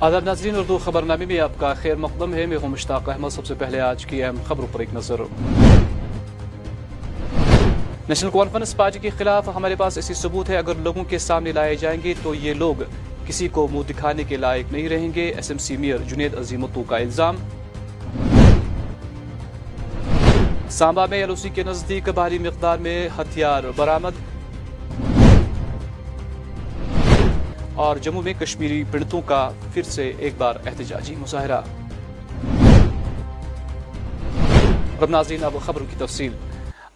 آداب ناظرین، اردو خبر نامے میں آپ کا خیر مقدم ہے۔ میں ہوں مشتاق احمد۔ سب سے پہلے آج کی اہم خبروں پر ایک نظر۔ نیشنل کانفرنس پارٹی کے خلاف ہمارے پاس ایسی ثبوت ہے، اگر لوگوں کے سامنے لائے جائیں گے تو یہ لوگ کسی کو منہ دکھانے کے لائق نہیں رہیں گے۔ S M C mayor Junaid Azeem عظیمتو کا الزام۔ سامبا میں ایل او سی کے نزدیک بھاری مقدار میں ہتھیار برامد اور جموں میں کشمیری پنڈتوں کا پھر سے ایک بار احتجاجی مظاہرہ۔ رب ناظرین، اب خبروں کی تفصیل۔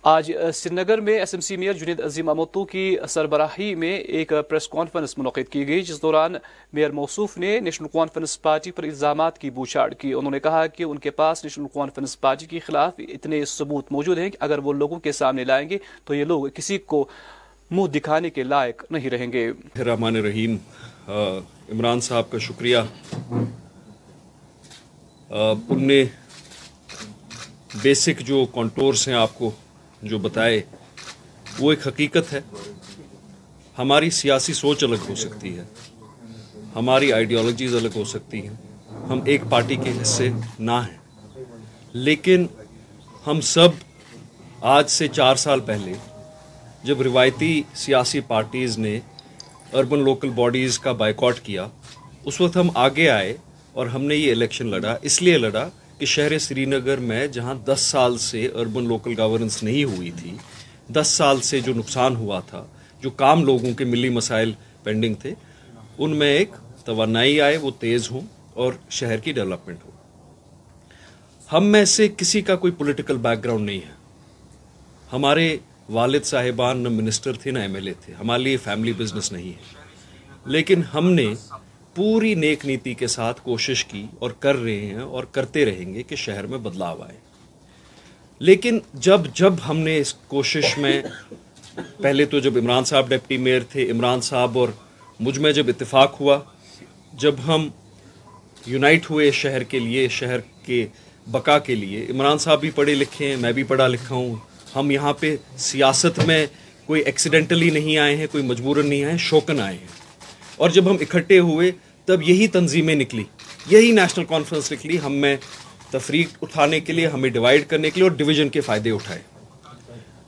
آج سری نگر میں S M C mayor Junaid Azeem Mattu کی سربراہی میں ایک پریس کانفرنس منعقد کی گئی، جس دوران میئر موصوف نے نیشنل کانفرنس پارٹی پر الزامات کی بوچھاڑ کی۔ انہوں نے کہا کہ ان کے پاس نیشنل کانفرنس پارٹی کے خلاف اتنے ثبوت موجود ہیں کہ اگر وہ لوگوں کے سامنے لائیں گے تو یہ لوگ کسی کو منہ دکھانے کے لائق نہیں رہیں گے۔ رحمان رحیم عمران صاحب کا شکریہ۔ ان نے بیسک جو کانٹورس ہیں آپ کو جو بتائے، وہ ایک حقیقت ہے۔ ہماری سیاسی سوچ الگ ہو سکتی ہے۔ ہماری آئیڈیالوجیز الگ ہو سکتی ہیں۔ ہم ایک پارٹی کے حصے نہ ہیں۔ لیکن ہم سب آج سے چار سال پہلے جب روایتی سیاسی پارٹیز نے اربن لوکل باڈیز کا بائیکاٹ کیا، اس وقت ہم آگے آئے اور ہم نے یہ الیکشن لڑا، اس لیے لڑا کہ شہر سری نگر میں جہاں دس سال سے اربن لوکل گورننس نہیں ہوئی تھی، دس سال سے جو نقصان ہوا تھا، جو کام لوگوں کے ملی مسائل پینڈنگ تھے، ان میں ایک توانائی آئے، وہ تیز ہوں اور شہر کی ڈیولپمنٹ ہو۔ ہم میں سے کسی کا کوئی پولیٹیکل بیک گراؤنڈ نہیں ہے۔ ہمارے والد صاحبان نہ منسٹر تھے نہ ایم ایل اے تھے۔ ہمارے لیے فیملی بزنس نہیں ہے۔ لیکن ہم نے پوری نیک نیتی کے ساتھ کوشش کی اور کر رہے ہیں اور کرتے رہیں گے کہ شہر میں بدلاؤ آئے۔ لیکن جب جب ہم نے اس کوشش میں، پہلے تو جب عمران صاحب ڈپٹی میئر تھے، عمران صاحب اور مجھ میں جب اتفاق ہوا، جب ہم یونائٹ ہوئے شہر کے لیے، شہر کے بقا کے لیے، عمران صاحب بھی پڑھے لکھے ہیں، میں بھی پڑھا لکھا ہوں۔ ہم یہاں پہ سیاست میں کوئی ایکسیڈنٹلی نہیں آئے ہیں، کوئی مجبوراً نہیں آئے شوقن آئے ہیں۔ اور جب ہم اکٹھے ہوئے، تب یہی تنظیمیں نکلی۔ یہی نیشنل کانفرنس نکلی ہم میں تفریق اٹھانے کے لیے، ہمیں ڈیوائڈ کرنے کے لیے اور ڈویژن کے فائدے اٹھائے۔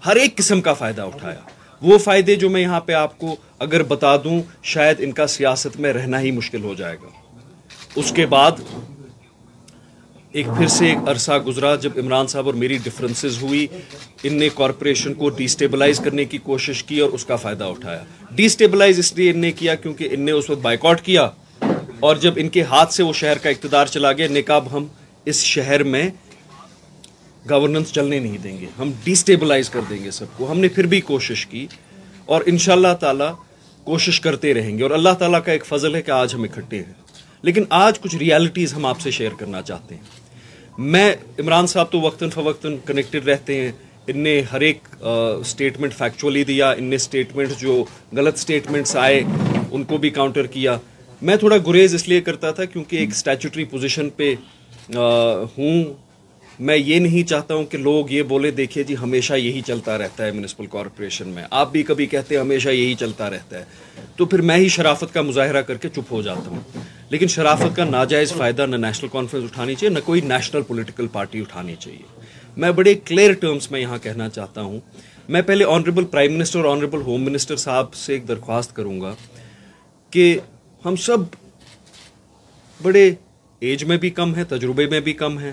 ہر ایک قسم کا فائدہ اٹھایا۔ وہ فائدے جو میں یہاں پہ آپ کو اگر بتا دوں، شاید ان کا سیاست میں رہنا ہی مشکل ہو جائے گا۔ اس کے بعد ایک پھر سے ایک عرصہ گزرا جب عمران صاحب اور میری ڈفرینسز ہوئی۔ ان نے کارپوریشن کو ڈی اسٹیبلائز کرنے کی کوشش کی اور اس کا فائدہ اٹھایا۔ ڈی اسٹیبلائز اس لیے ان نے کیا کیونکہ ان نے اس وقت بائیکاٹ کیا۔ اور جب ان کے ہاتھ سے وہ شہر کا اقتدار چلا گیا نے کہا ہم اس شہر میں گورننس چلنے نہیں دیں گے۔ ہم ڈی اسٹیبلائز کر دیں گے سب کو۔ ہم نے پھر بھی کوشش کی اور ان شاء اللہ تعالیٰ کوشش کرتے رہیں گے۔ اور اللہ تعالیٰ کا ایک فضل ہے کہ آج ہم اکٹھے ہیں۔ لیکن آج کچھ ریالٹیز ہم آپ سے شیئر کرنا چاہتے ہیں۔ میں عمران صاحب تو وقتاً فوقتاً کنیکٹڈ رہتے ہیں۔ ان نے ہر ایک اسٹیٹمنٹ فیکچولی دیا ان نے اسٹیٹمنٹ جو غلط اسٹیٹمنٹس آئے، ان کو بھی کاؤنٹر کیا۔ میں تھوڑا گریز اس لیے کرتا تھا کیونکہ ایک اسٹیچوٹری پوزیشن پہ ہوں۔ میں یہ نہیں چاہتا ہوں کہ لوگ یہ بولے، دیکھیے جی ہمیشہ یہی چلتا رہتا ہے میونسپل کارپوریشن میں۔ آپ بھی کبھی کہتے ہیں ہمیشہ یہی چلتا رہتا ہے۔ تو پھر میں ہی شرافت کا مظاہرہ کر کے چپ ہو جاتا ہوں۔ لیکن شرافت کا ناجائز فائدہ نہ نیشنل کانفرنس اٹھانی چاہیے، نہ کوئی نیشنل پولیٹیکل پارٹی اٹھانی چاہیے۔ میں بڑے کلیئر ٹرمز میں یہاں کہنا چاہتا ہوں۔ میں پہلے آنریبل پرائم منسٹر اور آنریبل ہوم منسٹر صاحب سے ایک درخواست کروں گا کہ ہم سب بڑے ایج میں بھی کم ہیں، تجربے میں بھی کم ہیں۔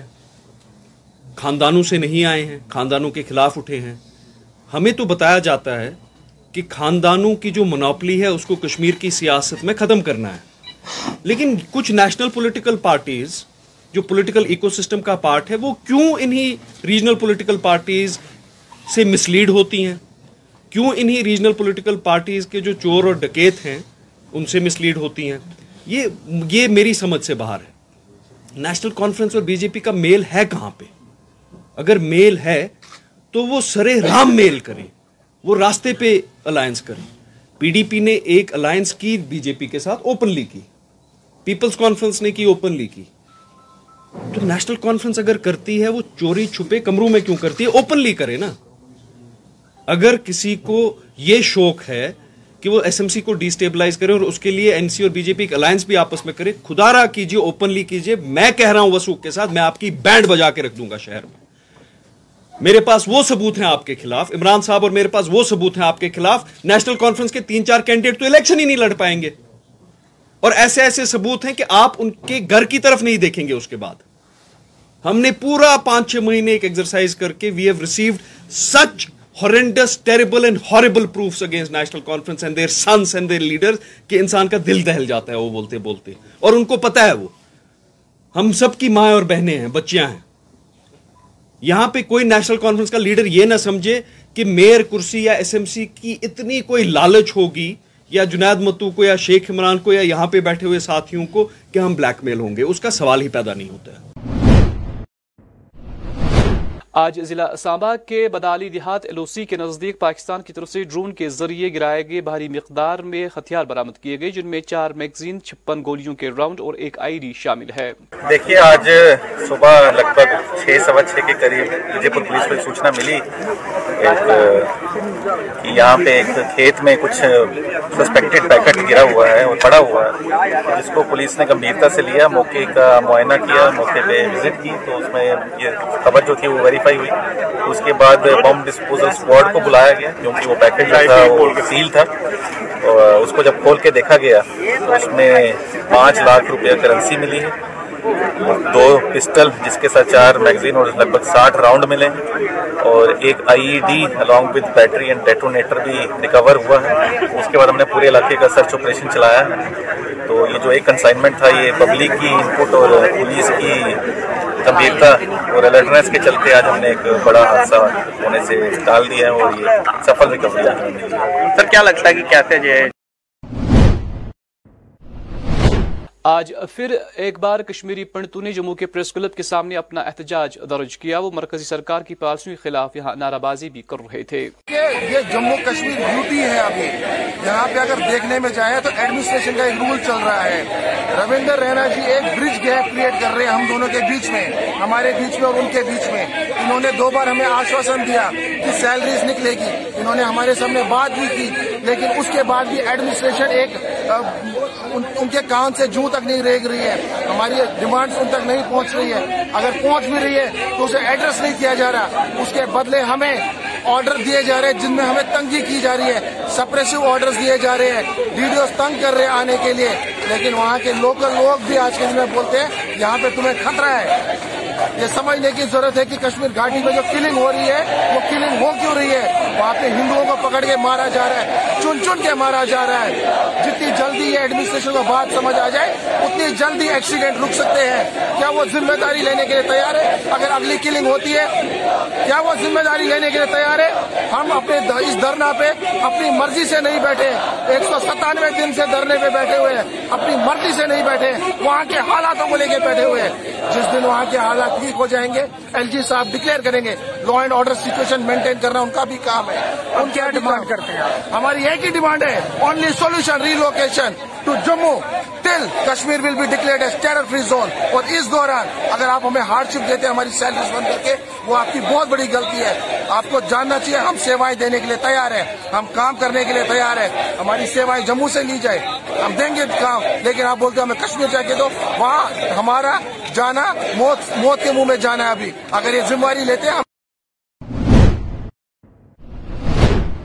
خاندانوں سے نہیں آئے ہیں، خاندانوں کے خلاف اٹھے ہیں۔ ہمیں تو بتایا جاتا ہے کہ خاندانوں کی جو منوپلی ہے، اس کو کشمیر کی سیاست میں ختم کرنا ہے۔ لیکن کچھ نیشنل پولیٹیکل پارٹیز جو پولیٹیکل ایکو سسٹم کا پارٹ ہے، وہ کیوں انہی ریجنل پولیٹیکل پارٹیز سے مسلیڈ ہوتی ہیں؟ کیوں انہی ریجنل پولیٹیکل پارٹیز کے جو چور اور ڈکیت ہیں، ان سے مسلیڈ ہوتی ہیں؟ یہ یہ میری سمجھ سے باہر ہے۔ نیشنل کانفرنس اور بی جے پی کا میل ہے کہاں پہ؟ اگر میل ہے تو وہ سرے رام میل کریں، وہ راستے پہ الائنس کریں۔ پی ڈی پی نے ایک الائنس کی بی جے پی کے ساتھ اوپنلی کی۔ پیپلز کانفرنس نے کی اوپنلی کی۔ تو نیشنل کانفرنس اگر کرتی ہے، وہ چوری چھپے کمروں میں کیوں کرتی ہے؟ اوپنلی کرے نا۔ اگر کسی کو یہ شوق ہے کہ وہ ایس ایم سی کو ڈیسٹیبلائز کرے اور اس کے لیے این سی اور بی جے پی الائنس بھی آپس میں کرے خدا را کیجیے اوپنلی کیجیے میں کہہ رہا ہوں وسوخ کے ساتھ، میں آپ کی بینڈ بجا کے رکھ دوں گا شہر میں۔ میرے پاس وہ ثبوت ہیں آپ کے خلاف، عمران صاحب اور میرے پاس وہ ثبوت ہیں آپ کے خلاف نیشنل کانفرنس کے تین چار کینڈیڈیٹ تو الیکشن ہی نہیں لڑ پائیں گے۔ اور ایسے ایسے ثبوت ہیں کہ آپ ان کے گھر کی طرف نہیں دیکھیں گے اس کے بعد۔ ہم نے پورا پانچ چھ مہینے ایک ایکسرسائز کر کے we have received such horrendous terrible and horrible proofs against National Conference and their sons and their leader کہ انسان کا دل دہل جاتا ہے وہ بولتے بولتے۔ اور ان کو پتا ہے وہ۔ ہم سب کی ماں اور بہنیں ہیں، بچیاں ہیں۔ یہاں پہ کوئی نیشنل کانفرنس کا لیڈر یہ نہ سمجھے کہ میئر کرسی یا ایس ایم سی کی اتنی کوئی لالچ ہوگی یا جنید متو کو یا شیخ عمران کو یا یہاں پہ بیٹھے ہوئے ساتھیوں کو کہ ہم بلیک میل ہوں گے۔ اس کا سوال ہی پیدا نہیں ہوتا ہے۔ آج ضلع سامبا کے بدالی دیہات ایلوسی کے نزدیک پاکستان کی طرف سے ڈرون کے ذریعے گرائے گئے بھاری مقدار میں ہتھیار برامد کیے گئے، جن میں چار میگزین، چھپن گولیوں کے راؤنڈ اور ایک آئی ڈی شامل ہے۔ دیکھیے، آج صبح لگ بھگ چھ، سوا چھ کے قریب وجے پور پولیس کو سوچنا ملی۔ ایک یہاں پہ ایک کھیت میں کچھ سسپیکٹڈ پیکٹ گرا ہوا ہے اور پڑا ہوا ہے۔ جس کو پولیس نے گمبھیرتا سے لیا، موقع کا معائنہ کیا، موقع پہ وزٹ کی، تو اس میں یہ خبر جو تھی وہ ویریفائی ہوئی۔ اس کے بعد بم ڈسپوزل اسکواڈ کو بلایا گیا کیونکہ وہ پیکٹ جو تھا، وہ سیل تھا۔ اس کو جب کھول کے دیکھا گیا، تو اس میں پانچ لاکھ روپیہ کرنسی ملی ہے۔ دو پسٹل جس کے ساتھ چار میگزین اور لگ بھگ ساٹھ راؤنڈ ملے اور ایک I E D along with battery and detonator بھی ریکور ہوا ہے۔ اس کے بعد ہم نے پورے علاقے کا سرچ آپریشن چلایا ہے۔ تو یہ جو ایک کنسائنمنٹ تھا، یہ پبلک کی انپٹ اور پولیس کی گمبھیرتا اور الرٹنس کے چلتے آج ہم نے ایک بڑا حادثہ ہونے سے ٹال دیا ہے اور یہ سفل ریکوری آج سر، کیا لگتا ہے کہ کیا تھے جو آج پھر ایک بار کشمیری پنڈتوں نے جموں کے پریس کلب کے سامنے اپنا احتجاج درج کیا۔ وہ مرکزی سرکار کی پالیسیوں کے خلاف یہاں نعرہ بازی بھی کر رہے تھے۔ یہ جموں کشمیر بیوٹی ہے ابھی۔ یہاں پہ اگر دیکھنے میں جائے تو ایڈمنسٹریشن کا ایک رول چل رہا ہے۔ رویندر رینا جی ایک برج گیپ کریٹ کر رہے ہیں ہم دونوں کے بیچ میں، ہمارے بیچ میں اور ان کے بیچ میں۔ انہوں نے دو بار ہمیں آشواسن دیا کہ سیلریز نکلے گی۔ انہوں نے ہمارے سامنے بات بھی کی، لیکن اس کے بعد بھی ایڈمنسٹریشن ایک ان کے کان سے جوں تک نہیں ریگ رہی ہے، ہماری ڈیمانڈ ان تک نہیں پہنچ رہی ہے۔ اگر پہنچ بھی رہی ہے تو اسے ایڈریس نہیں کیا جا رہا۔ اس کے بدلے ہمیں آرڈر دیے جا رہے ہیں، جن میں ہمیں تنگی کی جا رہی ہے۔ سپریسو آرڈر دیے جا رہے ہیں۔ ویڈیوز تنگ کر رہے ہیں آنے کے لیے۔ لیکن وہاں کے لوکل لوگ بھی آج کے دن میں بولتے ہیں، یہاں پہ تمہیں خطرہ ہے۔ یہ سمجھنے کی ضرورت ہے کہ کشمیر گھاٹی میں جو کلنگ ہو رہی ہے، وہ کلنگ ہو کیوں رہی ہے؟ وہاں پہ ہندوؤں کو پکڑ کے مارا جا رہا ہے، چن چن کے مارا جا رہا ہے۔ جتنی جلدی یہ ایڈمنسٹریشن کو بات سمجھ آ جائے، اتنی جلدی ایکسیڈنٹ رک سکتے ہیں۔ کیا وہ ذمہ داری لینے کے لیے تیار ہے؟ اگر اگلی کلنگ ہوتی ہے، کیا وہ ذمہ داری لینے کے لیے تیار ہے؟ ہم اپنے اس دھرنا پہ اپنی مرضی سے نہیں بیٹھے۔ ایک سو ستانوے دن سے دھرنے پہ بیٹھے ہوئے ہیں۔ اپنی مرضی سے نہیں بیٹھے۔ وہاں کے حالاتوں کو لے کے بیٹھے ہوئے ہیں۔ جس دن وہاں کے حالات ٹھیک ہو جائیں گے ایل جی صاحب ڈکلیئر کریں گے law and order situation maintain کرنا ان کا بھی کام ہے۔ ان کیا ڈیمانڈ کرتے ہیں ہماری ایک ہی ڈیمانڈ ہے only solution relocation to Jammu till Kashmir will be declared as terror free zone اور اس دوران اگر آپ ہمیں ہارڈ شپ دیتے ہیں ہماری سیلریز بند کر کے وہ آپ کی بہت بڑی غلطی ہے۔ آپ کو جاننا چاہیے ہم سیوائیں دینے کے لیے تیار ہیں۔ ہم کام کرنے کے لیے تیار ہیں۔ ہماری سیوائیں جموں سے لی جائے۔ ہم دیں گے کام لیکن آپ بولتے ہیں ہمیں کشمیر جا کے دو۔ وہاں ہمارا جانا موت موت کے منہ میں جانا ہے ابھی۔ اگر یہ ذمہ داری لیتے ہیں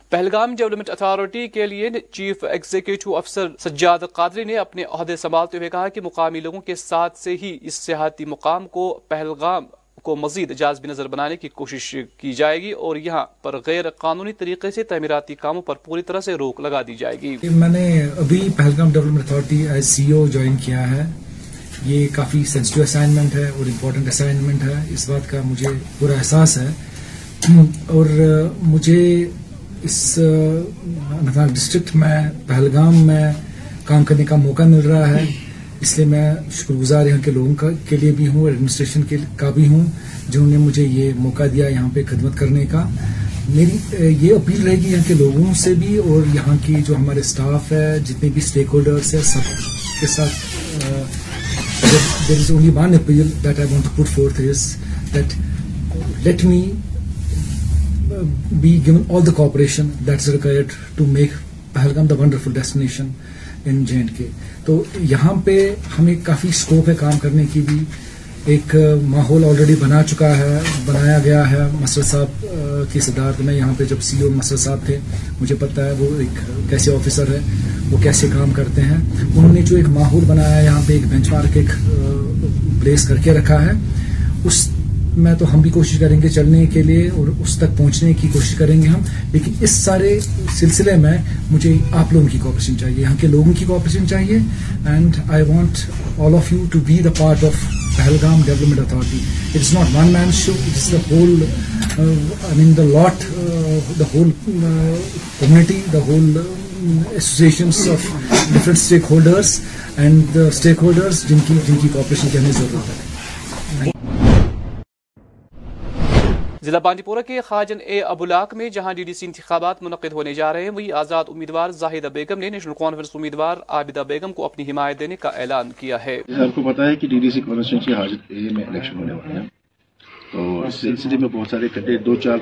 پہلگام ڈیولپمنٹ اتھارٹی کے لیے چیف ایگزیکٹو افسر سجاد قادری نے اپنے عہدے سنبھالتے ہوئے کہا کہ مقامی لوگوں کے ساتھ سے ہی اس سیاحتی مقام کو پہلگام کو مزید جازب نظر بنانے کی کوشش کی جائے گی اور یہاں پر غیر قانونی طریقے سے تعمیراتی کاموں پر پوری طرح سے روک لگا دی جائے گی۔ میں نے ابھی Pahalgam development authority as C O join کیا ہے۔ یہ کافی سینسٹیو اسائنمنٹ ہے اور امپورٹنٹ اسائنمنٹ ہے۔ اس بات کا مجھے پورا احساس ہے۔ اور مجھے اس ڈسٹرکٹ میں، پہلگام میں کام کرنے کا موقع مل رہا ہے۔ اس لیے میں شکر گزار یہاں کے لوگوں کے لیے بھی ہوں ایڈمنسٹریشن کا بھی ہوں، جنہوں نے مجھے یہ موقع دیا یہاں پہ خدمت کرنے کا۔ میری یہ اپیل رہے گی یہاں کے لوگوں سے بھی اور یہاں کی جو ہمارے اسٹاف ہے، جتنے بھی اسٹیک ہولڈرس ہیں، سب کے ساتھ there is only one appeal that I want to put forth is that let me in J K. تو یہاں پہ ہمیں کافی سکوپ ہے کام کرنے کی بھی۔ ایک ماحول آلریڈی بنا چکا ہے، بنایا گیا ہے مسر صاحب کی صدارت میں۔ یہاں پہ جب سی او مسر صاحب تھے، مجھے پتہ ہے وہ ایک کیسے آفیسر ہے، وہ کیسے کام کرتے ہیں۔ انہوں نے جو ایک ماحول بنایا ہے، یہاں پہ ایک بینچ مارک ایک پلیس کر کے رکھا ہے۔ اس میں تو ہم بھی کوشش کریں گے چلنے کے لیے اور اس تک پہنچنے کی کوشش کریں گے ہم۔ لیکن اس سارے سلسلے میں مجھے آپ لوگوں کی کوپریشن چاہیے، یہاں کے لوگوں کی کوپریشن چاہیے۔ And I want all of you to be the part of Pahalgam development authority it is not one man show it is the whole I mean the lot the whole community the whole associations of different stakeholders and the stakeholders جن کی جن کی cooperation کی ہمیں ضرورت ہے۔ ضلع بانڈی پورہ کے خاجن اے ابولاک میں جہاں ڈی ڈی سی انتخابات منعقد ہونے جا رہے ہیں، وہی آزاد امیدوار زاہدہ بیگم نے نیشنل کانفرنس امیدوار عابدہ بیگم کو اپنی حمایت دینے کا اعلان کیا ہے۔ آپ کو پتا ہے کہ ڈی ڈی سی کانسٹیچنسی حاجت اے میں الیکشن ہونے والے ہیں تو اس سلسلے میں بہت سارے کنڈیڈیٹ دو چار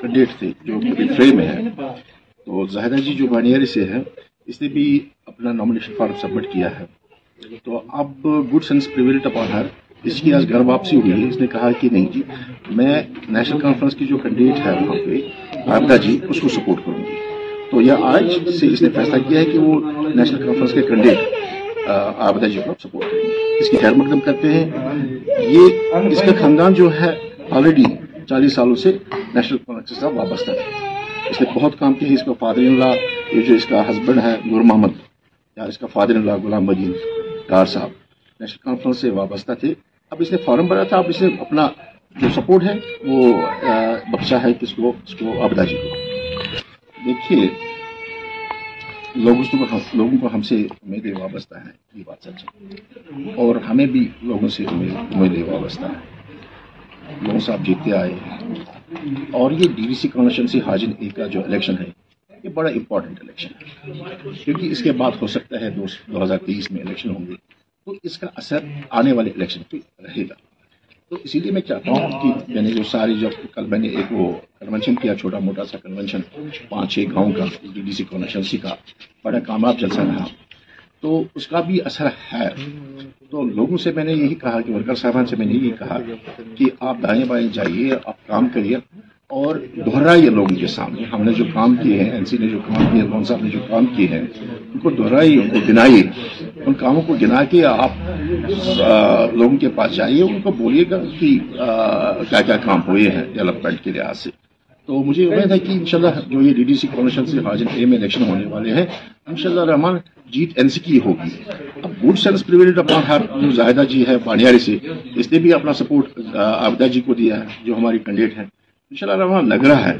کنڈیڈیٹ تھے جو فریم میں ہیں۔ تو زاہدہ جی جو بانیاری سے ہے اس نے بھی اپنا نامنیشن فارم سبمٹ کیا ہے۔ تو اب گڈ سینس پریویلٹ اپان ہر اس کی آج گھر واپسی ہوئی اس نے کہا کہ نہیں جی میں نیشنل کانفرنس کی جو کینڈیڈیٹ ہے وہاں پہ عابدہ جی اس کو سپورٹ کروں گی۔ تو یہ آج سے اس نے فیصلہ کیا ہے کہ وہ نیشنل کانفرنس کے کینڈیڈیٹ عابدہ جی کو سپورٹ کریں گے۔ اس کی خیر مقدم کرتے ہیں۔ یہ اس کا خاندان جو ہے آلریڈی چالیس سالوں سے نیشنل کانفرنس کے ساتھ وابستہ ہے۔ اس نے بہت کام کیا ہے۔ اس کا فادر ان لا یہ جو اس کا ہسبینڈ ہے گر محمد یا اس کا فادر ان لا غلام مجید ڈار صاحب، نیشنل کانفرنس سے وابستہ تھے۔ اب اس نے فارم بھرا تھا، اب اس نے اپنا جو سپورٹ ہے، وہ بخشا ہے کس کو، اس کو آبدا جی کو۔ دیکھیے لوگوں کو لوگوں کو ہم سے امید وابستہ ہے یہ بات سچ ہے۔ اور ہمیں بھی لوگوں سے امید وابستہ ہے لوگوں سے آپ جیتتے آئے اور یہ ڈی وی سی کانسٹیچنسی حاجن اے کا جو الیکشن ہے، یہ بڑا امپورٹنٹ الیکشن ہے۔ کیونکہ اس کے بعد ہو سکتا ہے، دو ہزار تیئیس میں الیکشن ہوں گے۔ تو اس کا اثر آنے والے الیکشن پہ رہے گا۔ تو اسی لیے میں چاہتا ہوں کہ میں نے جو ساری جب کل میں نے ایک وہ کنونشن کیا، چھوٹا موٹا سا کنونشن پانچ چھ گاؤں کا ڈی ڈی سی کانسٹیچنسی کا، بڑا کامیاب جلسہ رہا تو اس کا بھی اثر ہے۔ تو لوگوں سے میں نے یہی کہا، کہ ورکر صاحبان سے میں نے یہی کہا کہ آپ دائیں بائیں جائیے، آپ کام کریے اور دہرائیے لوگوں کے سامنے۔ ہم نے جو کام کیے ہیں این سی نے جو کام کیے ہیں صاحب نے جو کام کیے ہیں ان کو دہرائیے ان کو گنائیے ان کاموں کو گنا کے آپ لوگوں کے پاس جائیے، ان کو بولیے گا کہ کیا کیا کام ہوئے ہیں ڈیولپمنٹ کے لحاظ سے۔ تو مجھے امید ہے کہ انشاءاللہ جو یہ ڈی ڈی سی کمیشن سے حاجن اے میں الیکشن ہونے والے ہیں، انشاءاللہ رحمان، جیت این سی کی ہوگی۔ اب گڈ سینس پریویلڈ اپنا ہر جو زاہدہ جی ہے پانیاری سے، اس نے بھی اپنا سپورٹ آبدا جی کو دیا ہے، جو ہماری کینڈیڈیٹ ہیں۔ انشاءاللہ رحمان لگ رہا ہے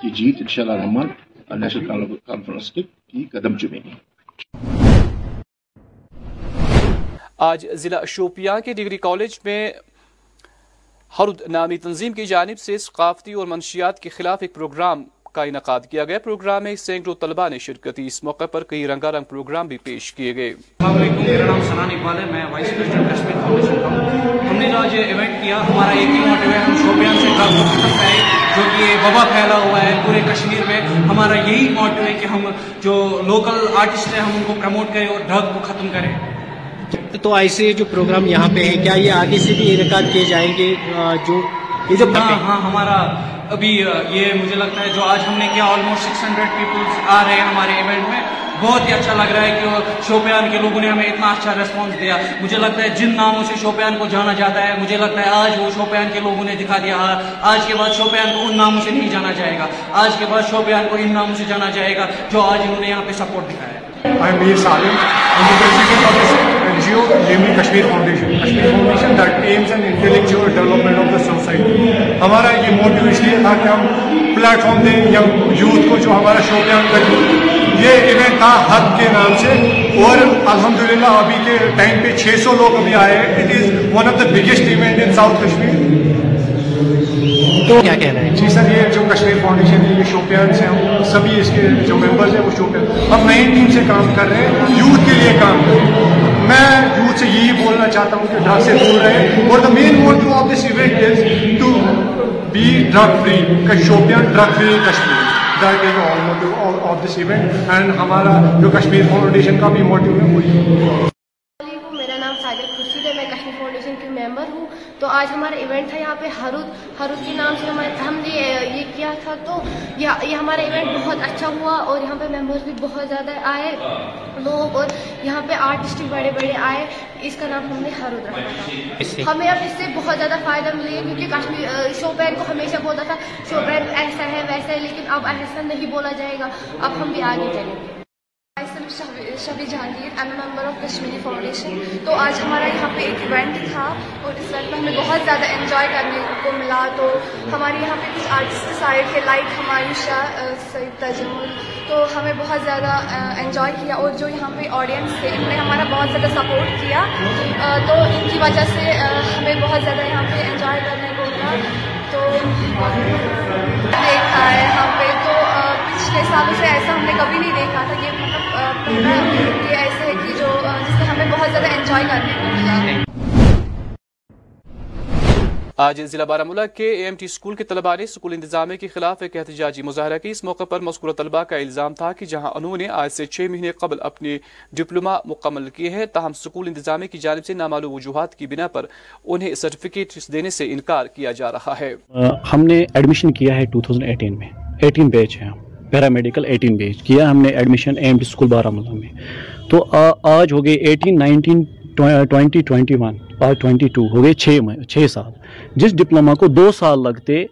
کہ جیت انشاءاللہ رحمان نیشنل کانفرنس کے کی قدم چومے گی؟ آج ضلع شوپیاں کے ڈگری کالج میں حرد نامی تنظیم کی جانب سے ثقافتی اور منشیات کے خلاف ایک پروگرام کا انعقاد کیا گیا۔ پروگرام میں سینکڑوں طلباء نے شرکت کی اس موقع پر کئی رنگا رنگ پروگرام بھی پیش کیے گئے۔ ہم نے آج یہ ایونٹ کیا۔ ہمارا ایک ہی ہے۔ ہم شوپیاں سے کام ختم کریں جو کہ وبا پھیلا ہوا ہے پورے کشمیر میں۔ ہمارا یہی موٹو ہے کہ ہم جو لوکل آرٹسٹ ہیں ہم ان کو پروموٹ کریں اور ڈرگ کو ختم کریں۔ تو ایسے جو پروگرام یہاں پہ ہیں کیا یہ آگے سے بھی انعقاد کیے جائیں گے؟ جو ہاں ہاں ہمارا ابھی یہ مجھے لگتا ہے جو آج ہم نے کیا آلموسٹ سکس ہنڈریڈ پیپلس آ رہے ہیں ہمارے ایونٹ میں۔ بہت ہی اچھا لگ رہا ہے کہ شوپیان کے لوگوں نے ہمیں اتنا اچھا ریسپانس دیا۔ مجھے لگتا ہے جن ناموں سے شوپیان کو جانا جاتا ہے، مجھے لگتا ہے آج وہ شوپیان کے لوگوں نے دکھا دیا۔ آج کے بعد شوپیان کو ان ناموں سے نہیں جانا جائے گا۔ آج کے بعد شوپیان کو ان ناموں سے جانا جائے گا جو آج انہوں نے یہاں پہ سپورٹ دکھایا۔ ہے NGO, namely Kashmir Foundation. Kashmir Foundation that aims an intellectual development of the society. ہمارا یہ موٹیو اس تھا کہ ہم پلیٹ فارم دیں یا یوتھ کو جو ہمارا شوقیان تک یہ ایونٹ تھا حد کے نام سے اور الحمدللہ ابھی کے ٹائم پہ چھ سو لوگ ابھی آئے ہیں۔ It is one of the biggest event in south Kashmir تو کیا کہنا ہے؟ جی سر یہ جو کشمیر فاؤنڈیشن ہے یہ شوپیان سے ہم سبھی اس کے جو ممبرز ہیں وہ شوپیان ہم نئی ٹیم سے کام کر رہے ہیں یوتھ کے لیے کام کر رہے ہیں۔ میں یوتھ سے یہی بولنا چاہتا ہوں کہ ڈرگ سے دور رہے اور the main motto of this event is to be drug free Shopian drug free Kashmir. Of this event and ہمارا جو کشمیر فاؤنڈیشن کا بھی موٹو ہے وہی. آج ہمارا ایونٹ تھا یہاں پہ ہرود ہرود کے نام سے ہمارے ہم نے یہ کیا تھا تو یہ ہمارا ایونٹ بہت اچھا ہوا اور یہاں پہ ممبرس بھی بہت زیادہ آئے، لوگ اور یہاں پہ آرٹسٹ بھی بڑے بڑے آئے۔ اس کا نام ہم نے ہرود رکھا تھا۔ ہمیں اب اس سے بہت زیادہ فائدہ ملے کیونکہ کشمیر شوپین کو ہمیشہ بولتا تھا شوپین ایسا ہے ویسا ہے، لیکن اب ایسا نہیں بولا جائے گا۔ اب ہم بھی آگے چلیں گے۔ Shabi Jahangir M A member of Kashmiri Foundation تو آج ہمارا یہاں پہ ایک ایونٹ تھا اور اس ایونٹ میں ہمیں بہت زیادہ انجوائے کرنے کو ملا. تو ہمارے یہاں پہ کچھ آرٹسٹس آئے تھے لائک ہمایوں شاہ سعید تجمل تو ہمیں بہت زیادہ انجوائے کیا اور جو یہاں پہ آڈینس تھے، انہوں نے ہمارا بہت زیادہ سپورٹ کیا. تو ان کی وجہ سے ہمیں بہت زیادہ یہاں پہ انجوائے کرنے کو ملا. تو دیکھا ہے یہاں پہ. تو پچھلے سالوں سے ایسا ہم نے کبھی نہیں دیکھا تھا کہ مطلب آج ضلع بارہ مولہ کے اے ایم ٹی اسکول کے طلبہ نے اسکول انتظامیہ کے خلاف ایک احتجاجی مظاہرہ کی۔ اس موقع پر مذکورہ طلباء کا الزام تھا کہ جہاں انہوں نے آج سے چھ مہینے قبل اپنے ڈپلوما مکمل کیے ہیں تاہم سکول انتظامیہ کی جانب سے نامعلوم وجوہات کی بنا پر انہیں سرٹیفکیٹ دینے سے انکار کیا جا رہا ہے۔ ہم نے ایڈمیشن کیا ہے 2018 میں۔ 18 بیچ ہے ہم۔ پیرا میڈیکل ایٹین پہ کیا ہم نے ایڈمیشن ایمڈ اسکول بارہمولہ میں؟ تو آج ہو گئے eighteen nineteen twenty twenty one آج ٹوئنٹی ٹو ہو گئے چھ چھ سال۔ جس ڈپلوما کو دو سال لگتے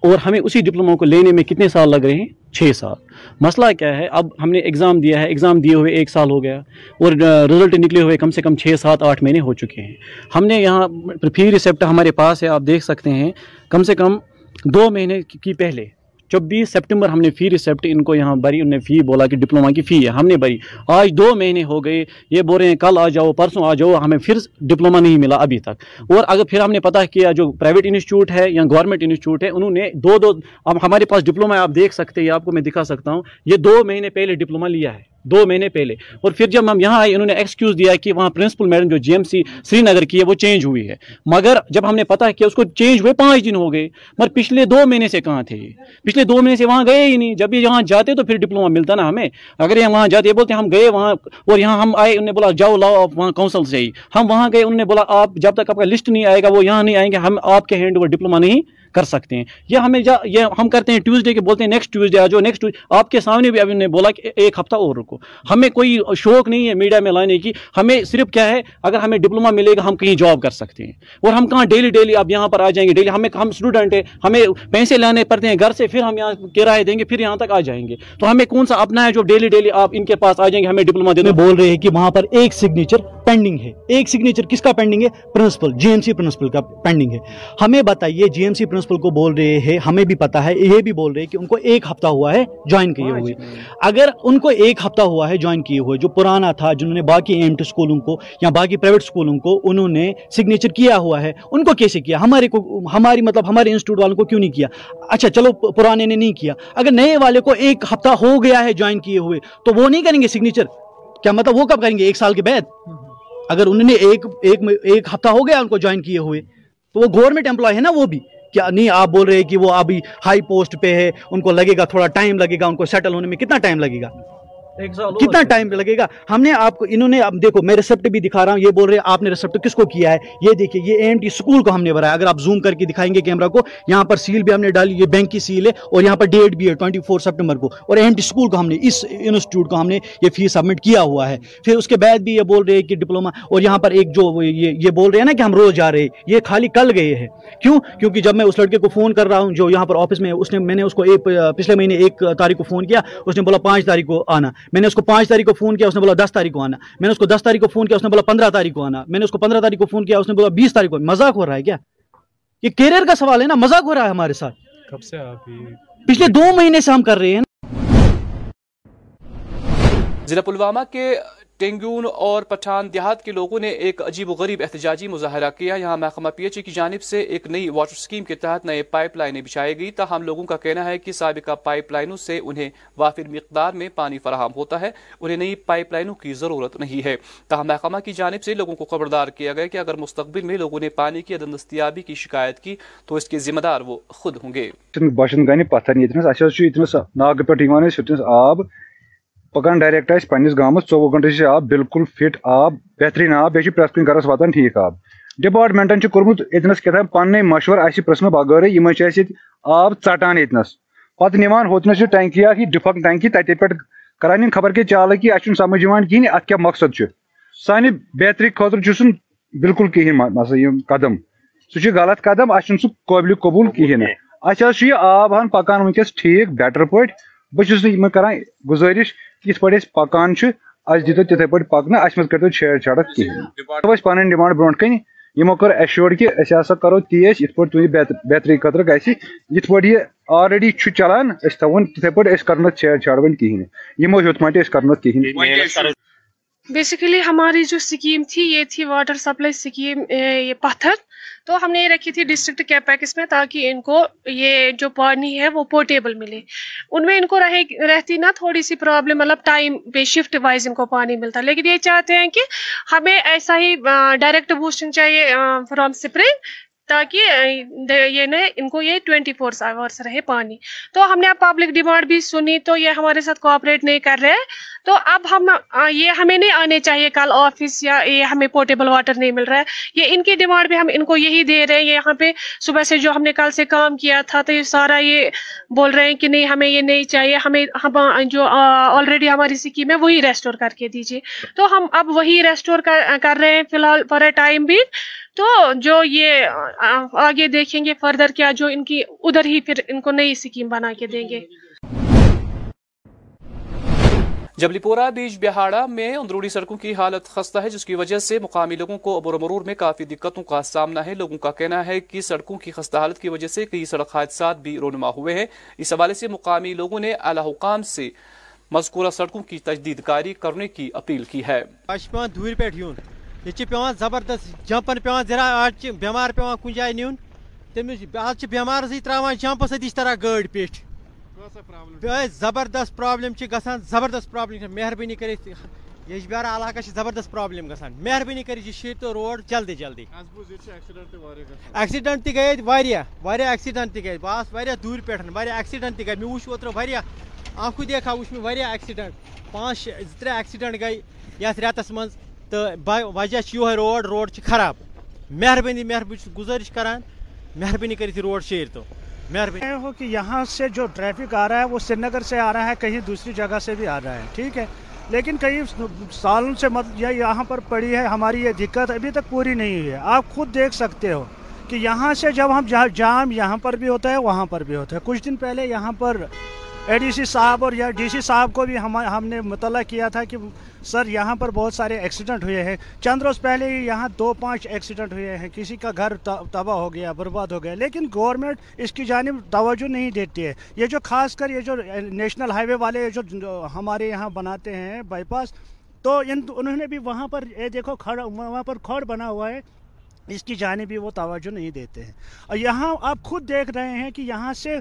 اور ہمیں اسی ڈپلوما کو لینے میں کتنے سال لگ رہے ہیں؟ چھ سال۔ مسئلہ کیا ہے؟ اب ہم نے ایگزام دیا ہے ایگزام دیے ہوئے ایک سال ہو گیا اور رزلٹ نکلے ہوئے کم سے کم چھ، سات، آٹھ مہینے ہو چکے ہیں۔ ہم نے یہاں فی ریسیپٹ ہمارے پاس ہے، آپ دیکھ سکتے ہیں۔ کم سے کم دو مہینے کی پہلے چوبیس سپٹمبر ہم نے فی ریسیپٹ ان کو یہاں بھری انہیں فی بولا کہ ڈپلوما کی فی ہے، ہم نے بری آج دو مہینے ہو گئے، یہ بول رہے ہیں کل آ جاؤ، پرسوں آ جاؤ، ہمیں پھر ڈپلوما نہیں ملا ابھی تک۔ اور اگر پھر ہم نے پتہ کیا جو پرائیویٹ انسٹیٹیوٹ ہے یا گورنمنٹ انسٹیٹیوٹ ہے، انہوں نے دو دو اب ہمارے پاس ڈپلوما ہے، آپ دیکھ سکتے ہیں آپ کو میں دکھا سکتا ہوں۔ یہ دو مہینے پہلے ڈپلوما لیا ہے۔ دو مہینے پہلے۔ اور پھر جب ہم یہاں آئے، انہوں نے ایکسکیوز دیا کہ وہاں پرنسپل میڈم جو جی ایم سی سری نگر کی ہے، وہ چینج ہوئی ہے۔ مگر جب ہم نے پتا کیا، اس کو چینج ہوئے پانچ دن ہو گئے۔ مگر پچھلے دو مہینے سے کہاں تھے؟ پچھلے دو مہینے سے وہاں گئے ہی نہیں۔ جب یہ یہاں جاتے تو پھر ڈپلوما ملتا نا ہمیں۔ اگر یہ وہاں جاتے بولتے ہم گئے وہاں اور یہاں ہم آئے، انہوں نے بولا جاؤ لاؤ، آپ وہاں کاؤنسل سے ہی ہم وہاں گئے، انہوں نے بولا آپ جب تک آپ کا لسٹ نہیں آئے گا، وہ یہاں نہیں آئیں گے۔ ہم آپ کے ہینڈ اوور ڈپلوما نہیں کر سکتے ہیں۔ یہ ہمیں جا, یہ ہم کرتے ہیں ٹیوزڈے کے بولتے ہیں نیکسٹ ٹیوزڈے آ جاؤ نیکسٹ آپ کے سامنے بھی ابھی نے بولا کہ ایک ہفتہ اور رکو۔ ہمیں کوئی شوق نہیں ہے میڈیا میں لانے کی۔ ہمیں صرف کیا ہے اگر ہمیں ڈپلوما ملے گا ہم کہیں جاب کر سکتے ہیں۔ اور ہم کہاں ڈیلی ڈیلی آپ یہاں پر آ جائیں گے۔ ڈیلی ہمیں ہم اسٹوڈنٹ ہیں ہمیں پیسے لانے پڑتے ہیں گھر سے پھر ہم یہاں کرائے دیں گے پھر یہاں تک آ جائیں گے۔ تو ہمیں کون سا اپنا ہے جو ڈیلی ڈیلی آپ ان کے پاس آ جائیں گے ہمیں ڈپلوما دینے۔ بول رہے ہیں کہ وہاں پر ایک سگنیچر پینڈنگ ہے۔ ایک سگنیچر کس کا پینڈنگ ہے؟ Principal G M C principal کا پینڈنگ ہے۔ ہمیں بتائیے G M C principal principal کو بول رہے ہیں ہمیں بھی پتا ہے یہ بھی بول رہے ہیں کہ ان کو ایک ہفتہ ہوا ہے جوائن کیے ہاں ہوئے۔ جی، ہاں جی۔ اگر ان کو ایک ہفتہ ہوا ہے جوائن کیے ہوئے جو پرانا تھا جنہوں نے باقی ایمٹ سکولوں کو یا باقی پرائیویٹ سکولوں کو انہوں نے سگنیچر کیا ہوا ہے ان کو کیسے کیا؟ ہمارے کو ہماری مطلب ہمارے انسٹیٹیوٹ والوں کو کیوں نہیں کیا؟ اچھا چلو پرانے نے نہیں کیا۔ اگر نئے والے کو ایک ہفتہ ہو گیا ہے جوائن کیے ہوئے تو وہ نہیں کریں گے سگنیچر کیا مطلب وہ کب کریں گے؟ ایک سال کے بعد؟ اگر انہوں نے ایک ایک ایک ہفتہ ہو گیا ان کو جوائن کیے ہوئے تو وہ گورنمنٹ امپلائی ہے نا وہ بھی۔ کیا نہیں آپ بول رہے کہ وہ ابھی ہائی پوسٹ پہ ہے، ان کو لگے گا تھوڑا ٹائم لگے گا، ان کو سیٹل ہونے میں کتنا ٹائم لگے گا؟ کتنا ٹائم لگے گا؟ ہم نے آپ کو انہوں نے اب دیکھو میں ریسپٹ بھی دکھا رہا ہوں یہ بول رہے ہیں آپ نے ریسپٹ کس کو کیا ہے؟ یہ دیکھیے یہ اے ایم ٹی سکول کو ہم نے بھرایا اگر آپ زوم کر کے دکھائیں گے کیمرہ کو یہاں پر سیل بھی ہم نے ڈالی یہ بینک کی سیل ہے اور یہاں پر ڈیٹ بھی ہے ٹوئنٹی فور سپٹمبر کو۔ اور اے ایم ٹی سکول کو ہم نے اس انسٹیٹیوٹ کو ہم نے یہ فیس سبمٹ کیا ہوا ہے۔ پھر اس کے بعد بھی یہ بول رہے ہیں کہ ڈپلوما اور یہاں پر ایک جو یہ بول رہے ہیں نا کہ ہم روز جا رہے ہیں یہ خالی کل گئے ہیں۔ کیوں؟ کیونکہ جب میں اس لڑکے کو فون کر رہا ہوں جو یہاں پر آفس میں اس نے میں نے اس کو ایک پچھلے مہینے ایک تاریخ کو فون کیا اس نے بولا پانچ تاریخ کو آنا۔ میں نے اس کو پانچ تاریخ کو فون کیا اس نے بولا دس تاریخ کو آنا۔ میں نے اس کو دس تاریخ کو فون کیا اس نے بولا پندرہ تاریخ کو آنا۔ میں نے اس کو پندرہ تاریخ کو فون کیا اس نے بولا بیس تاریخ کو۔ مذاق ہو رہا ہے کیا؟ یہ کیریئر کا سوال ہے نا مذاق ہو رہا ہے ہمارے ساتھ۔ کب سے آپ پچھلے دو مہینے سے ہم کر رہے ہیں۔ ضلع پلوامہ کے ٹینگون اور پٹھان دیہات کے لوگوں نے ایک عجیب و غریب احتجاجی مظاہرہ کیا۔ یہاں محکمہ پی ایچ ای کی جانب سے ایک نئی واٹر سکیم کے تحت نئے پائپ لائنیں بچھائی گئی تاہم لوگوں کا کہنا ہے کہ سابقہ پائپ لائنوں سے انہیں وافر مقدار میں پانی فراہم ہوتا ہے۔ انہیں نئی پائپ لائنوں کی ضرورت نہیں ہے۔ تاہم محکمہ کی جانب سے لوگوں کو خبردار کیا گیا کہ اگر مستقبل میں لوگوں نے پانی کی عدم دستیابی کی شکایت کی تو اس کے ذمہ دار وہ خود ہوں گے۔ باشندگانی پتھر آب پکان ڈائریکٹ اِس پنس گامس، ژوٚوُہ گنٹہٕ سے آب بالکل فٹ آب بہترین آب بیٚیہِ پریس کن گرس واتان ٹھیک آب ڈپارٹمنٹن چھُ کوٚرمُت ییٚتنس کیٛاہتام پننٕے مشور اسہِ پرٛژھنہٕ بغٲرٕے یِمن چھِ آب ژٹان ییٚتنس۔ پتہٕ نِوان ہوٚتنس چھِ ٹینکی اکھ، یہِ ٹینکی تتے پٮ۪ٹھ کران خبر کیٛاہ چالکی کہِ سمجھ یِوان کہیٖنۍ کیا مقصد چھُ؟ بہتری خاطر سن بالکل کہین مسا قدم۔ سُہ غلط قدم، اسہِ چھُنہٕ سُہ قبول قبوٗل کہیٖنۍ۔ نہٕ آب ہن پکان وٕنکیٚس ٹھیک، بیٹر پہ بہٕ چھُس نہٕ یِمن کت پہ پکان دتو تتھے پہ پکنہ اس مجھ کر چھیڑ چھاڑت کھینچ پن ڈمانڈ برو کن ہمو کر ایشور کہ اس ہسا کرو تیز یت پہ تہندی بہتری خطر گھس یت پہ یہ آلریڈی چلان اس تھون تتھے پہ کرنا چھیڑ چھاڑ ون کہین ہمو ہیوت مٹ کرنا کہین بیسیکلی ہماری جو سکیم تھی، یہ تھی واٹر سپلائی سکیم یہ پتھر۔ تو ہم نے یہ رکھی تھی ڈسٹرکٹ کیئر پیکس میں تاکہ ان کو یہ جو پانی ہے وہ پورٹیبل ملے۔ ان میں ان کو رہے رہتی نا تھوڑی سی پرابلم مطلب ٹائم پہ شفٹ وائز ان کو پانی ملتا۔ لیکن یہ چاہتے ہیں کہ ہمیں ایسا ہی ڈائریکٹ بوسٹنگ چاہیے فرام سپرنگ تاکہ یہ نہ ان کو یہ ٹوینٹی فور آورس رہے پانی۔ تو ہم نے اب پبلک ڈیمانڈ بھی سنی، تو یہ ہمارے ساتھ کوپریٹ نہیں کر رہے۔ تو اب ہم یہ ہمیں نہیں آنے چاہیے کل آفس یا یہ ہمیں پورٹیبل واٹر نہیں مل رہا ہے۔ یہ ان کی ڈیمانڈ بھی ہم ان کو یہی دے رہے ہیں۔ یہاں پہ صبح سے جو ہم نے کل سے کام کیا تھا، تو یہ سارا یہ بول رہے ہیں کہ نہیں، ہمیں یہ نہیں چاہیے۔ ہمیں ہم جو آلریڈی ہماری سکیم ہے وہی ریسٹور کر کے دیجیے۔ تو ہم اب وہی ریسٹور کر رہے ہیں فی الحال فار اے ٹائم بھی۔ تو جو یہ آگے دیکھیں گے فردر کیا جو ان کی ادھر ہی پھر ان کو نئی سکیم بنا کے دیں گے۔ جبلی پورا بیج بہاڑا میں اندرونی سڑکوں کی حالت خستہ ہے جس کی وجہ سے مقامی لوگوں کو عبور مرور میں کافی دقتوں کا سامنا ہے۔ لوگوں کا کہنا ہے کہ سڑکوں کی خستہ حالت کی وجہ سے کئی سڑک حادثات بھی رونما ہوئے ہیں۔ اس حوالے سے مقامی لوگوں نے اعلی حکام سے مذکورہ سڑکوں کی تجدید کاری کرنے کی اپیل کی ہے۔ یہ پیان زبردست جمپن پی زرا آج بیمار پی کن جائے نیون تمس آج بیمارس تراوان جمپس سی تران گاڑی پیٹ زبردست پرابلم گسان زبردست پرابلم مہربانی کر یجبیارا علاقہ زبردست پرابلم گسان. مہربانی کر شیر تو روڈ جلدی جلدی. ایکسیڈنٹ تی گئی واریاہ ایکسیڈنٹ تی گئی بہت دور پہ واریاہ ایکسیڈنٹ تی گئی مے وچھ اوترٕ واریاہ آنکھو دیکھا وچھ مے ایکسیڈنٹ پانچ شےٚ زرے ترٛےٚ ایکسیڈنٹ گٔے یتھ رتس مز تو وجہ یہ روڈ روڈ خراب۔ مہربانی مہربانی گزارش کران۔ مہربانی کر روڈ شیر تو مہربانی ہو کہ یہاں سے جو ٹریفک آ رہا ہے، وہ سری نگر سے آ رہا ہے، کہیں دوسری جگہ سے بھی آ رہا ہے، ٹھیک ہے؟ لیکن کئی سالوں سے مت یہاں پر پڑی ہے، ہماری یہ دقت ابھی تک پوری نہیں ہوئی ہے۔ آپ خود دیکھ سکتے ہو کہ یہاں سے جب ہم جام یہاں پر بھی ہوتا ہے، وہاں پر بھی ہوتا ہے۔ کچھ دن پہلے یہاں پر اے ڈی سی صاحب اور یا ڈی سی صاحب کو بھی ہم ہم نے مطالعہ کیا تھا کہ سر، یہاں پر بہت سارے ایکسیڈنٹ ہوئے ہیں۔ چند روز پہلے یہاں دو پانچ ایکسیڈنٹ ہوئے ہیں۔ کسی کا گھر تباہ ہو گیا، برباد ہو گیا، لیکن گورنمنٹ اس کی جانب توجہ نہیں دیتی ہے۔ یہ جو خاص کر یہ جو نیشنل ہائی وے والے جو ہمارے یہاں بناتے ہیں بائی پاس تو انہوں نے بھی وہاں پر، یہ دیکھو کھڑا، وہاں پر کھڑ بنا ہوا ہے۔ اس کی جانب بھی وہ توجہ نہیں دیتے ہیں۔ اور یہاں آپ خود دیکھ رہے ہیں کہ یہاں سے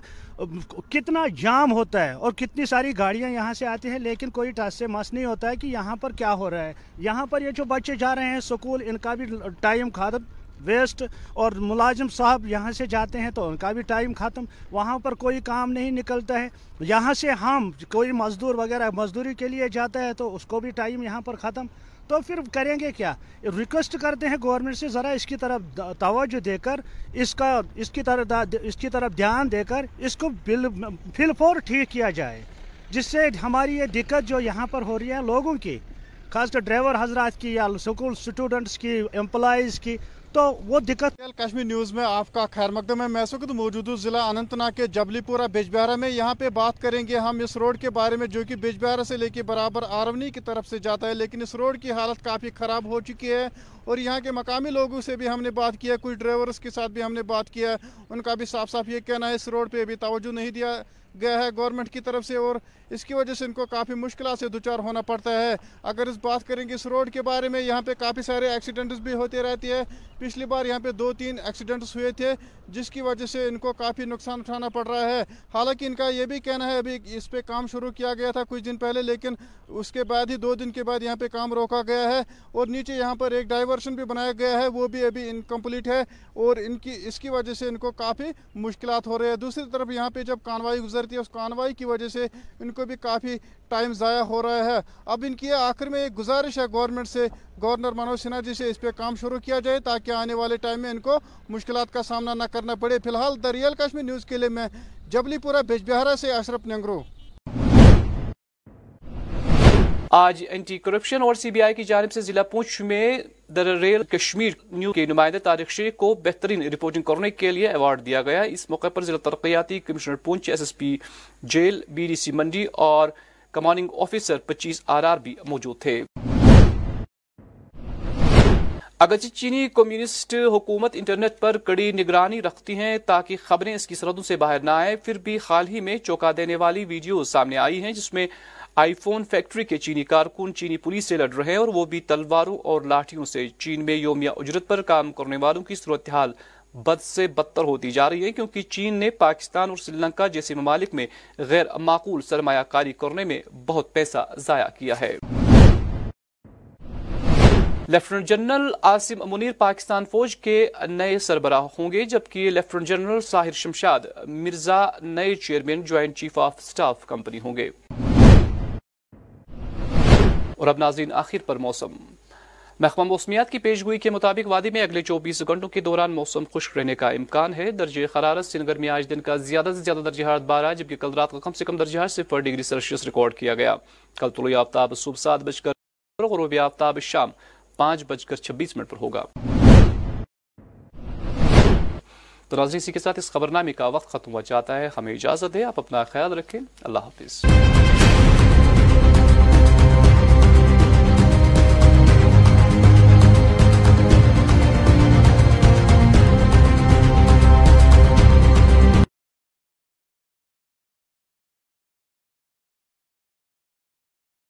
کتنا جام ہوتا ہے اور کتنی ساری گاڑیاں یہاں سے آتی ہیں، لیکن کوئی ٹاس سے مس نہیں ہوتا ہے کہ یہاں پر کیا ہو رہا ہے۔ یہاں پر یہ جو بچے جا رہے ہیں سکول، ان کا بھی ٹائم ختم، ویسٹ، اور ملازم صاحب یہاں سے جاتے ہیں تو ان کا بھی ٹائم ختم۔ وہاں پر کوئی کام نہیں نکلتا ہے۔ یہاں سے ہم، کوئی مزدور وغیرہ مزدوری کے لیے جاتا ہے تو اس کو بھی ٹائم یہاں پر ختم۔ تو پھر کریں گے کیا؟ ریکویسٹ کرتے ہیں گورنمنٹ سے ذرا اس کی طرف توجہ دے کر، اس کا اس کی طرف اس کی طرف دھیان دے کر اس کو بل فل فور ٹھیک کیا جائے۔ جس سے ہماری یہ دقت جو یہاں پر ہو رہی ہے لوگوں کی، خاص کر ڈرائیور حضرات کی یا سکول اسٹوڈنٹس کی امپلائیز کی تو وہ دقت کشمیر نیوز میں آپ کا خیر مقدم ہے۔ میں اس وقت موجود ہوں ضلع اننت ناگ کے جبلی پورہ بیج بہارہ میں۔ یہاں پہ بات کریں گے ہم اس روڈ کے بارے میں جو کہ بیج بہارا سے لے کے برابر آرونی کی طرف سے جاتا ہے، لیکن اس روڈ کی حالت کافی خراب ہو چکی ہے۔ اور یہاں کے مقامی لوگوں سے بھی ہم نے بات کیا کچھ ڈرائیورس کے ساتھ بھی ہم نے بات کیا ان کا بھی صاف صاف یہ کہنا ہے، اس روڈ پہ ابھی توجہ نہیں دیا۔ گیا ہے گورنمنٹ کی طرف سے اور اس کی وجہ سے ان کو کافی مشکلات سے دوچار ہونا پڑتا ہے۔ اگر اس بات کریں گے اس روڈ کے بارے میں یہاں پہ کافی سارے ایکسیڈنٹس بھی ہوتے رہتے ہیں۔ پچھلی بار یہاں پہ دو تین ایکسیڈنٹس ہوئے تھے، جس کی وجہ سے ان کو کافی نقصان اٹھانا پڑ رہا ہے۔ حالانکہ ان کا یہ بھی کہنا ہے، ابھی اس پہ کام شروع کیا گیا تھا کچھ دن پہلے، لیکن اس کے بعد ہی دو دن کے بعد یہاں پہ کام روکا گیا ہے اور نیچے یہاں پر ایک ڈائیورشن بھی بنایا گیا ہے، وہ بھی ابھی انکمپلیٹ ہے اور ان کی، اس کی وجہ سے ان کو کافی مشکلات ہو رہے ہیں۔ دوسری طرف یہاں پہ جب کانوائی گزر کرتی ہے، اس کانوائی کی وجہ سے ان کو بھی کافی ٹائم ضائع ہو رہا ہے۔ اب ان کی آخر میں ایک گزارش ہے گورنمنٹ سے۔ گورنر منوج سنہا جی سے اس پہ کام شروع کیا جائے تاکہ آنے والے ٹائم میں ان کو مشکلات کا سامنا نہ کرنا پڑے۔ فی الحال دا کشمیر نیوز کے لیے میں جبلی پورہ بیج بہارہ سے اشرف ننگرو۔ آج انٹی کرپشن اور سی بی آئی کی جانب سے ضلع پونچھ میں در ریل کشمیر نیو کے نمائندہ طارق شریف کو بہترین رپورٹنگ کرنے کے لیے ایوارڈ دیا گیا۔ اس موقع پر ضلع ترقیاتی commissioner Poonch S S P, jail, B D C Mandi اور کمانڈنگ آفیسر پچیس آر آر بھی موجود تھے۔ اگرچہ چینی کمیونسٹ حکومت انٹرنیٹ پر کڑی نگرانی رکھتی ہیں تاکہ خبریں اس کی سرحدوں سے باہر نہ آئیں، پھر بھی حال ہی میں چوکا دینے والی ویڈیوز سامنے آئی ہیں جس میں آئی فون فیکٹری کے چینی کارکن چینی پولیس سے لڑ رہے ہیں اور وہ بھی تلواروں اور لاٹھیوں سے چین میں یومیہ اجرت پر کام کرنے والوں کی صورتحال بد سے بدتر ہوتی جا رہی ہے کیونکہ چین نے پاکستان اور سری لنکا جیسے ممالک میں غیر معقول سرمایہ کاری کرنے میں بہت پیسہ ضائع کیا ہے۔ لیفٹنٹ جنرل عاصم منیر پاکستان فوج کے نئے سربراہ ہوں گے، جبکہ لیفٹنٹ جنرل ساحر شمشاد مرزا، نئے chairman, joint chief of staff company ہوں گے۔ اور اب ناظرین آخر پر موسم۔ محکمہ موسمیات کی پیش گوئی کے مطابق وادی میں اگلے چوبیس گھنٹوں کے دوران موسم خشک رہنے کا امکان ہے۔ درجہ حرارت سری نگر میں آج دن کا زیادہ سے زیادہ درجہ حرارت بارہ، جبکہ کل رات کا کم سے کم درجہ حرارت صفر ڈگری سیلسیس ریکارڈ کیا گیا۔ کل طلوع آفتاب صبح سات بج کر غروب آفتاب شام پانچ بج کر چھبیس منٹ پر ہوگا۔ تو ناظرین، اسی کے ساتھ اس خبرنامے کا وقت ختم ہو جاتا ہے۔ ہمیں اجازت ہے آپ اپنا خیال رکھیں۔ اللہ حافظ۔